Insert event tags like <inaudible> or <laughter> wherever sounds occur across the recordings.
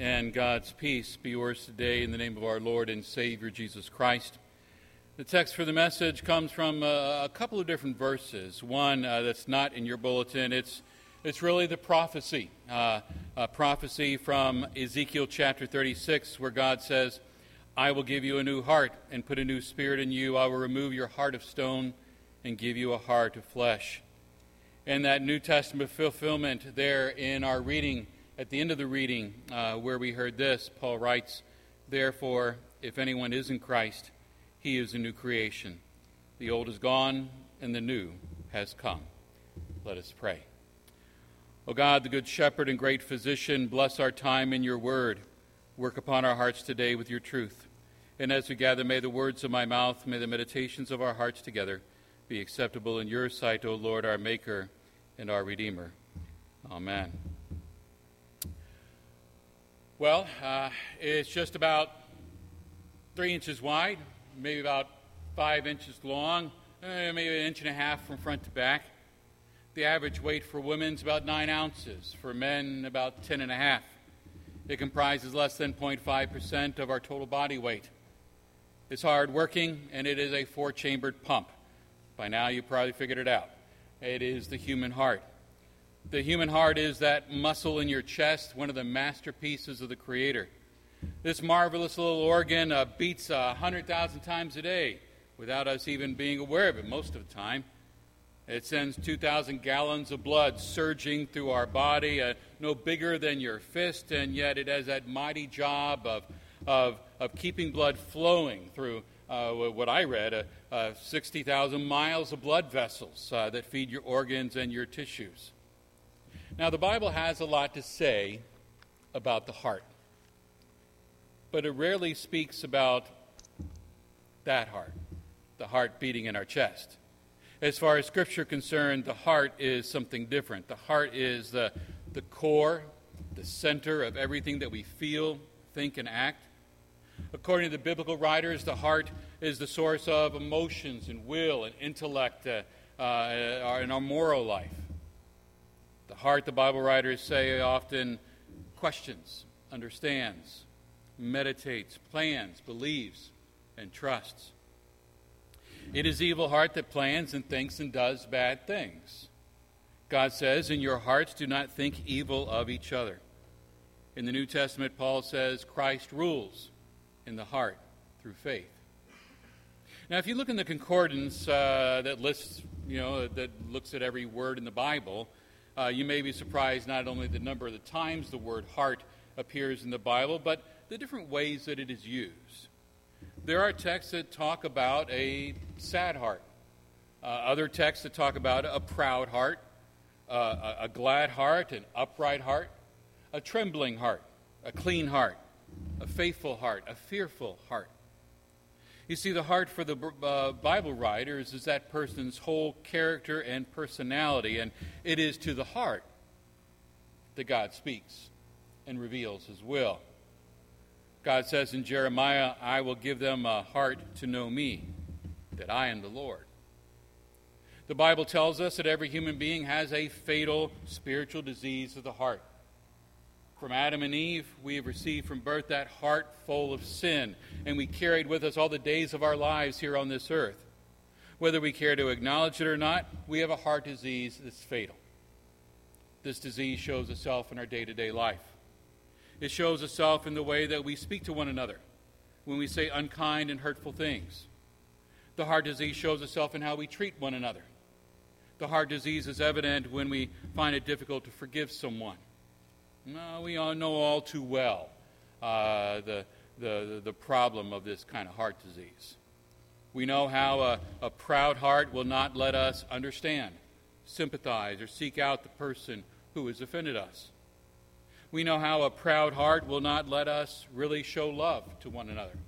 and God's peace be yours today in the name of our Lord and Savior Jesus Christ. The text for the message comes from uh, a couple of different verses. One uh, that's not in your bulletin, it's, it's really the prophecy. Uh, a prophecy from Ezekiel chapter 36, where God says, I will give you a new heart and put a new spirit in you. I will remove your heart of stone and give you a heart of flesh. And that New Testament fulfillment there in our reading at the end of the reading, uh, where we heard this, Paul writes, Therefore, if anyone is in Christ, he is a new creation. The old is gone, and the new has come. Let us pray. O God, the good shepherd and great physician, bless our time in your word. Work upon our hearts today with your truth. And as we gather, may the words of my mouth, may the meditations of our hearts together be acceptable in your sight, O Lord, our Maker and our Redeemer. Amen. Well, uh, it's just about three inches wide, maybe about five inches long, eh, maybe an inch and a half from front to back. The average weight for women is about nine ounces, for men, about ten and a half. It comprises less than 0.5% of our total body weight. It's hard working, and it is a four chambered pump. By now, you probably figured it out. It is the human heart. The human heart is that muscle in your chest, one of the masterpieces of the Creator. This marvelous little organ uh, beats uh, 100,000 times a day without us even being aware of it most of the time. It sends 2,000 gallons of blood surging through our body, uh, no bigger than your fist, and yet it has that mighty job of, of, of keeping blood flowing through uh, what I read uh, uh, 60,000 miles of blood vessels uh, that feed your organs and your tissues. Now, the Bible has a lot to say about the heart, but it rarely speaks about that heart, the heart beating in our chest. As far as Scripture concerned, the heart is something different. The heart is the, the core, the center of everything that we feel, think, and act. According to the biblical writers, the heart is the source of emotions and will and intellect uh, uh, in our moral life. Heart, the Bible writers say, often questions, understands, meditates, plans, believes, and trusts. It is evil heart that plans and thinks and does bad things. God says, In your hearts do not think evil of each other. In the New Testament, Paul says, Christ rules in the heart through faith. Now, if you look in the concordance uh, that lists, you know, that looks at every word in the Bible, uh, you may be surprised not only the number of the times the word heart appears in the Bible, but the different ways that it is used. There are texts that talk about a sad heart, uh, other texts that talk about a proud heart, uh, a, a glad heart, an upright heart, a trembling heart, a clean heart, a faithful heart, a fearful heart. You see, the heart for the uh, Bible writers is that person's whole character and personality, and it is to the heart that God speaks and reveals his will. God says in Jeremiah, I will give them a heart to know me, that I am the Lord. The Bible tells us that every human being has a fatal spiritual disease of the heart. From Adam and Eve, we have received from birth that heart full of sin, and we carried with us all the days of our lives here on this earth. Whether we care to acknowledge it or not, we have a heart disease that's fatal. This disease shows itself in our day to day life. It shows itself in the way that we speak to one another, when we say unkind and hurtful things. The heart disease shows itself in how we treat one another. The heart disease is evident when we find it difficult to forgive someone no, we all know all too well uh, the, the, the problem of this kind of heart disease. We know how a, a proud heart will not let us understand, sympathize, or seek out the person who has offended us. We know how a proud heart will not let us really show love to one another.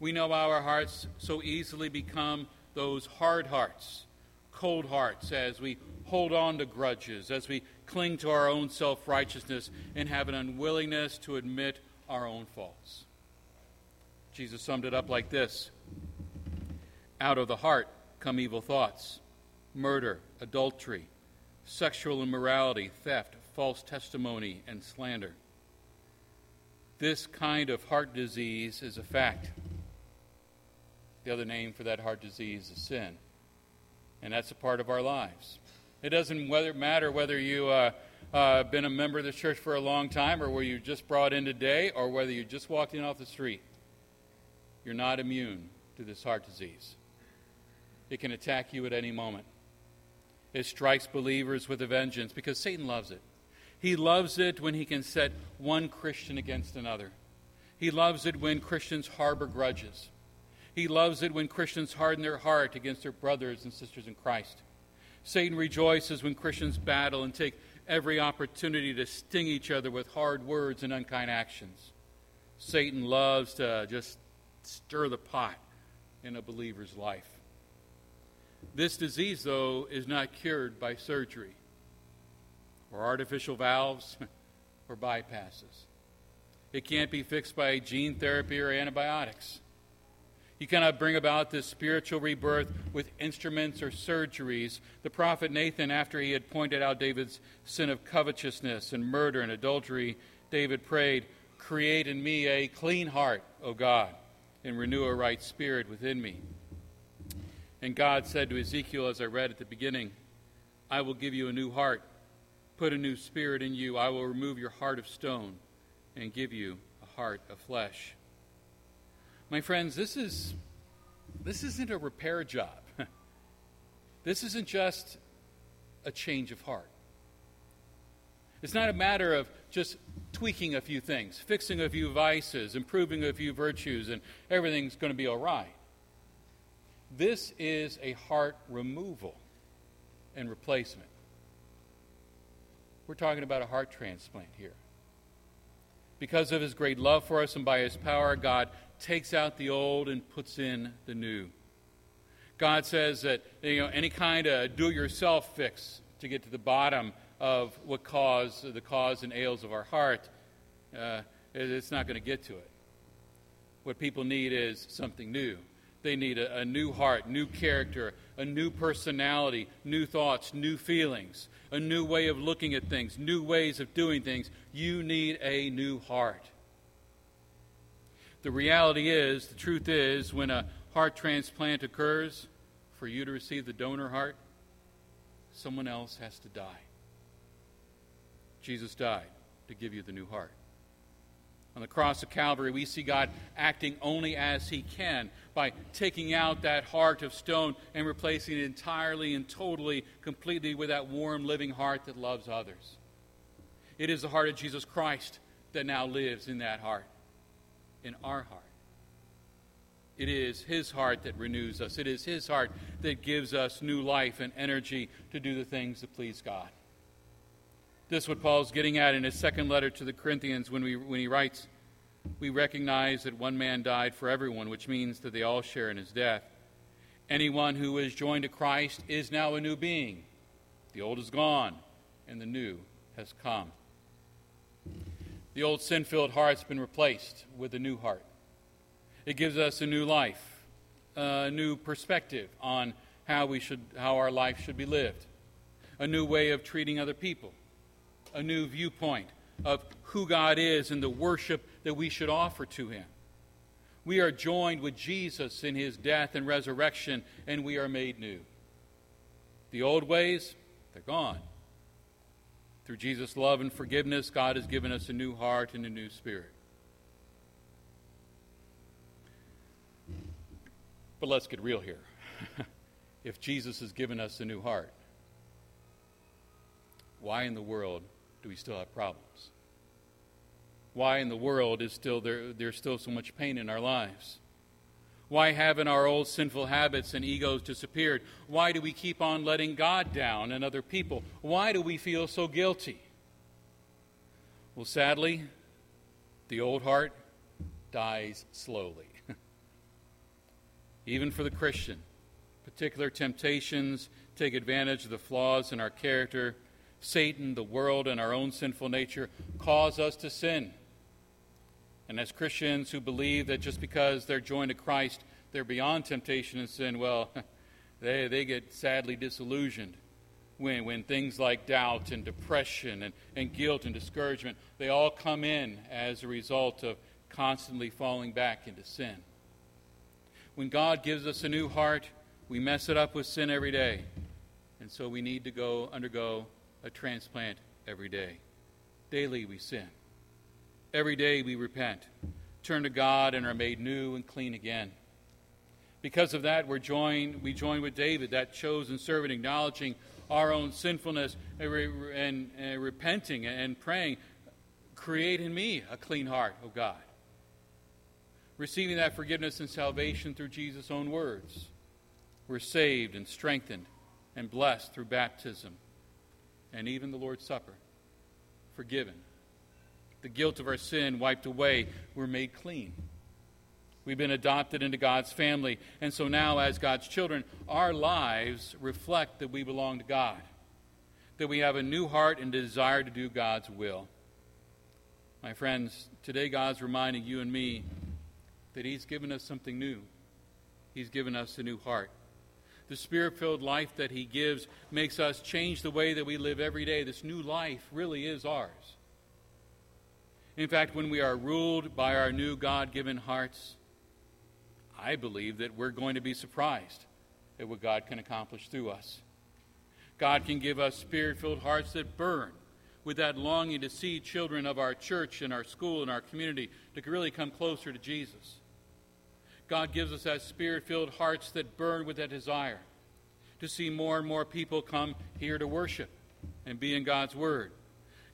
We know our hearts so easily become those hard hearts, cold hearts, as we hold on to grudges, as we cling to our own self righteousness, and have an unwillingness to admit our own faults. Jesus summed it up like this Out of the heart come evil thoughts, murder, adultery, sexual immorality, theft, false testimony, and slander. this kind of heart disease is a fact. The other name for that heart disease is sin. And that's a part of our lives. It doesn't whether, matter whether you uh, uh, been a member of the church for a long time or whether you just brought in today or whether you just walked in off the street. You're not immune to this heart disease. It can attack you at any moment. It strikes believers with a vengeance because Satan loves it. He loves it when he can set one Christian against another. He loves it when Christians harbor grudges. He loves it when Christians harden their heart against their brothers and sisters in Christ. Satan rejoices when Christians battle and take every opportunity to sting each other with hard words and unkind actions. Satan loves to just stir the pot in a believer's life. This disease, though, is not cured by surgery or artificial valves or bypasses. It can't be fixed by gene therapy or antibiotics. You cannot bring about this spiritual rebirth with instruments or surgeries. The prophet Nathan, after he had pointed out David's sin of covetousness and murder and adultery, David prayed, Create in me a clean heart, O God, and renew a right spirit within me. And God said to Ezekiel, as I read at the beginning, I will give you a new heart, put a new spirit in you. I will remove your heart of stone and give you a heart of flesh. My friends, this is this isn't a repair job. <laughs> this isn't just a change of heart. It's not a matter of just tweaking a few things, fixing a few vices, improving a few virtues, and everything's going to be all right. This is a heart removal and replacement. We're talking about a heart transplant here. Because of his great love for us and by his power, God takes out the old and puts in the new. God says that you know, any kind of do it yourself fix to get to the bottom of what cause the cause and ails of our heart, uh, it's not going to get to it. What people need is something new. They need a, a, new heart, new character, a new personality, new thoughts, new feelings, a new way of looking at things, new ways of doing things. You need a new heart. The reality is, the truth is, when a heart transplant occurs, for you to receive the donor heart, someone else has to die. Jesus died to give you the new heart. On the cross of Calvary, we see God acting only as He can by taking out that heart of stone and replacing it entirely and totally, completely with that warm, living heart that loves others. It is the heart of Jesus Christ that now lives in that heart in our heart. It is His heart that renews us. It is His heart that gives us new life and energy to do the things that please God. This is what Paul's getting at in his second letter to the Corinthians when, we, when he writes, We recognize that one man died for everyone, which means that they all share in his death. Anyone who is joined to Christ is now a new being. The old is gone, and the new has come. The old sin filled heart's been replaced with a new heart. It gives us a new life, a new perspective on how, we should, how our life should be lived, a new way of treating other people, a new viewpoint of who God is and the worship that we should offer to Him. We are joined with Jesus in His death and resurrection, and we are made new. The old ways, they're gone. Through Jesus' love and forgiveness, God has given us a new heart and a new spirit. But let's get real here. <laughs> if Jesus has given us a new heart, why in the world do we still have problems? Why in the world is still there, there's still so much pain in our lives? Why haven't our old sinful habits and egos disappeared? Why do we keep on letting God down and other people? Why do we feel so guilty? Well, sadly, the old heart dies slowly. <laughs> Even for the Christian, particular temptations take advantage of the flaws in our character. Satan, the world, and our own sinful nature cause us to sin. And as Christians who believe that just because they're joined to Christ, they're beyond temptation and sin, well, <laughs> they, they get sadly disillusioned when, when things like doubt and depression and, and guilt and discouragement, they all come in as a result of constantly falling back into sin. When God gives us a new heart, we mess it up with sin every day. And so we need to go undergo a transplant every day. Daily we sin. Every day we repent, turn to God, and are made new and clean again. Because of that, we're joined, we join with David, that chosen servant, acknowledging our own sinfulness and, and, and repenting and praying, Create in me a clean heart, O God. Receiving that forgiveness and salvation through Jesus' own words. We're saved and strengthened and blessed through baptism and even the Lord's Supper. Forgiven. The guilt of our sin wiped away. We're made clean. We've been adopted into God's family. And so now, as God's children, our lives reflect that we belong to God, that we have a new heart and desire to do God's will. My friends, today God's reminding you and me that He's given us something new. He's given us a new heart. The spirit filled life that He gives makes us change the way that we live every day. This new life really is ours. In fact, when we are ruled by our new God given hearts, I believe that we're going to be surprised at what God can accomplish through us. God can give us spirit filled hearts that burn with that longing to see children of our church and our school and our community to really come closer to Jesus. God gives us that spirit filled hearts that burn with that desire to see more and more people come here to worship and be in God's Word.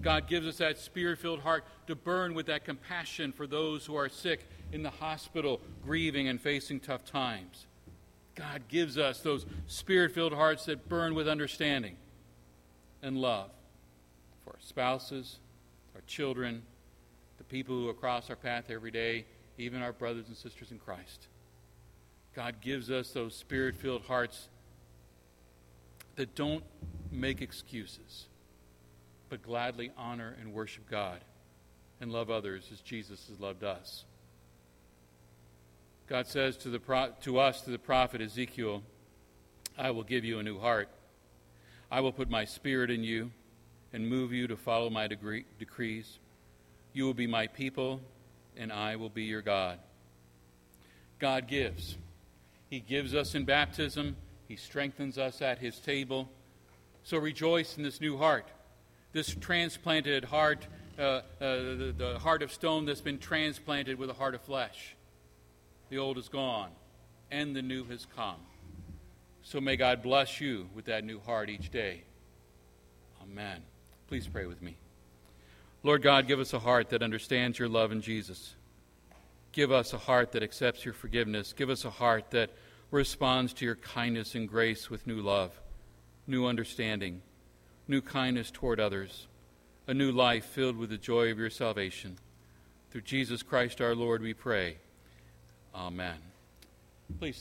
God gives us that spirit filled heart to burn with that compassion for those who are sick in the hospital, grieving and facing tough times. God gives us those spirit filled hearts that burn with understanding and love for our spouses, our children, the people who cross our path every day, even our brothers and sisters in Christ. God gives us those spirit filled hearts that don't make excuses, but gladly honor and worship God and love others as Jesus has loved us. God says to, the pro- to us, to the prophet Ezekiel, I will give you a new heart. I will put my spirit in you and move you to follow my degree- decrees. You will be my people, and I will be your God. God gives. He gives us in baptism, He strengthens us at His table. So rejoice in this new heart, this transplanted heart, uh, uh, the, the heart of stone that's been transplanted with a heart of flesh. The old is gone, and the new has come. So may God bless you with that new heart each day. Amen. Please pray with me. Lord God, give us a heart that understands your love in Jesus. Give us a heart that accepts your forgiveness. Give us a heart that responds to your kindness and grace with new love, new understanding, new kindness toward others, a new life filled with the joy of your salvation. Through Jesus Christ our Lord, we pray. Amen. Please.